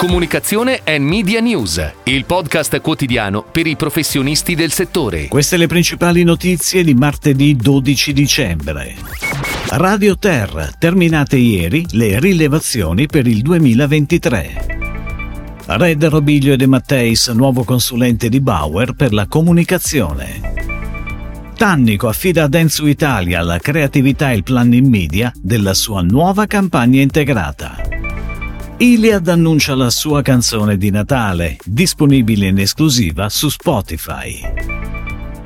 Comunicazione e Media News, il podcast quotidiano per i professionisti del settore. Queste le principali notizie di martedì 12 dicembre. Radio Terra, terminate ieri le rilevazioni per il 2023. Red Robiglio De Matteis, nuovo consulente di Bauer per la comunicazione. Tannico affida a Densu Italia la creatività e il planning media della sua nuova campagna integrata. Iliad annuncia la sua canzone di Natale, disponibile in esclusiva su Spotify.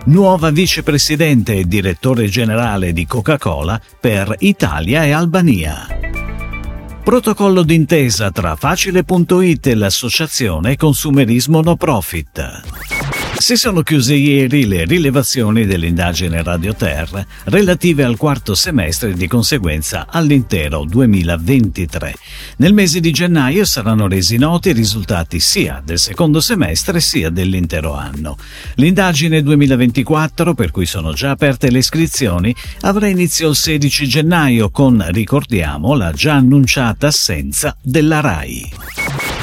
Nuova vicepresidente e direttore generale di Coca-Cola per Italia e Albania. Protocollo d'intesa tra Facile.it e l'associazione Consumerismo No Profit. Si sono chiuse ieri le rilevazioni dell'indagine Radio Terra relative al quarto semestre e di conseguenza all'intero 2023. Nel mese di gennaio saranno resi noti i risultati sia del secondo semestre sia dell'intero anno. L'indagine 2024, per cui sono già aperte le iscrizioni, avrà inizio il 16 gennaio con, ricordiamo, la già annunciata assenza della RAI.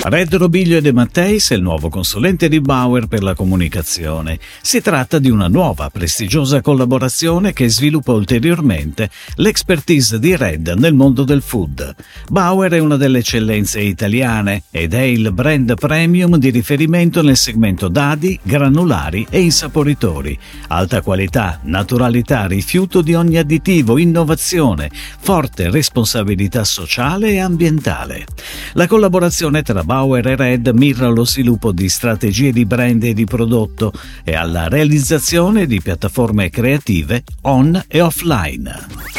Red Robiglio De Matteis è il nuovo consulente di Bauer per la comunicazione. Si tratta di una nuova, prestigiosa collaborazione che sviluppa ulteriormente l'expertise di Red nel mondo del food. Bauer è una delle eccellenze italiane ed è il brand premium di riferimento nel segmento dadi, granulari e insaporitori. Alta qualità, naturalità, rifiuto di ogni additivo, innovazione, forte responsabilità sociale e ambientale. La collaborazione tra Bauer Red mira allo sviluppo di strategie di brand e di prodotto e alla realizzazione di piattaforme creative on e offline.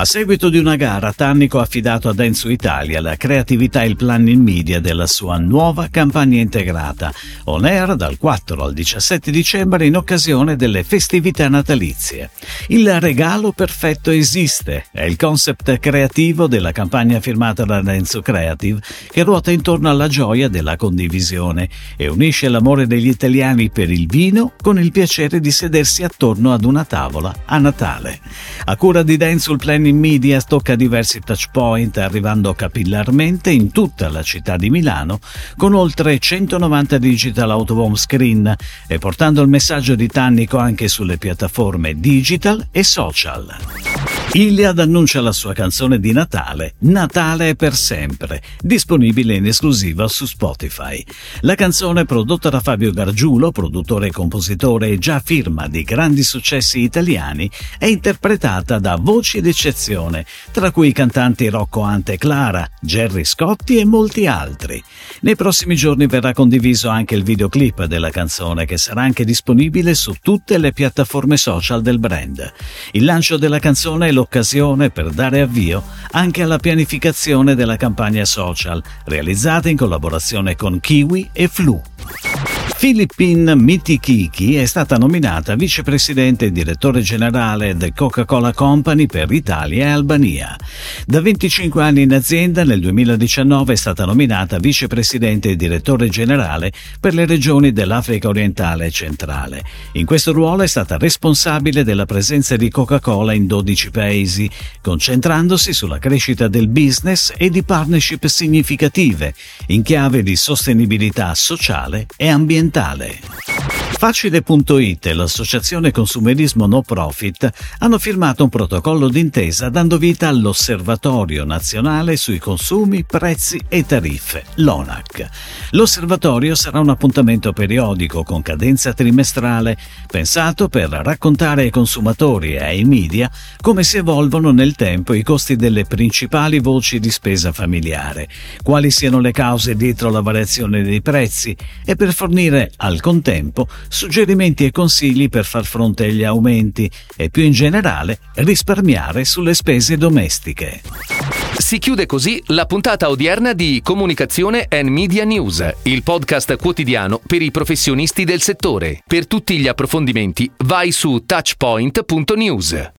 A seguito di una gara, Tannico ha affidato a Denso Italia la creatività e il planning media della sua nuova campagna integrata, on air dal 4 al 17 dicembre in occasione delle festività natalizie. Il regalo perfetto esiste, è il concept creativo della campagna firmata da Denso Creative che ruota intorno alla gioia della condivisione e unisce l'amore degli italiani per il vino con il piacere di sedersi attorno ad una tavola a Natale. A cura di Denso il planning in media tocca diversi touchpoint arrivando capillarmente in tutta la città di Milano con oltre 190 digital out screen e portando il messaggio di Tannico anche sulle piattaforme digital e social. Iliad annuncia la sua canzone di Natale, Natale per sempre, disponibile in esclusiva su Spotify. La canzone, prodotta da Fabio Gargiulo, produttore e compositore e già firma di grandi successi italiani, è interpretata da voci d'eccezione, tra cui i cantanti Rocco Ante Clara, Jerry Scotti e molti altri. Nei prossimi giorni verrà condiviso anche il videoclip della canzone, che sarà anche disponibile su tutte le piattaforme social del brand. Il lancio della canzone è l'occasione per dare avvio anche alla pianificazione della campagna social, realizzata in collaborazione con Kiwi e Flu. Philippine Mitikiki è stata nominata vicepresidente e direttore generale del Coca-Cola Company per Italia e Albania. Da 25 anni in azienda, nel 2019 è stata nominata vicepresidente e direttore generale per le regioni dell'Africa orientale e centrale. In questo ruolo è stata responsabile della presenza di Coca-Cola in 12 paesi, concentrandosi sulla crescita del business e di partnership significative in chiave di sostenibilità sociale e ambientale ambientale. Facile.it e l'associazione Consumerismo No Profit hanno firmato un protocollo d'intesa dando vita all'Osservatorio Nazionale sui Consumi, Prezzi e Tariffe, l'ONAC. L'osservatorio sarà un appuntamento periodico con cadenza trimestrale, pensato per raccontare ai consumatori e ai media come si evolvono nel tempo i costi delle principali voci di spesa familiare, quali siano le cause dietro la variazione dei prezzi e per fornire al contempo suggerimenti e consigli per far fronte agli aumenti e più in generale risparmiare sulle spese domestiche. Si chiude così la puntata odierna di Comunicazione and Media News, il podcast quotidiano per i professionisti del settore. Per tutti gli approfondimenti vai su touchpoint.news.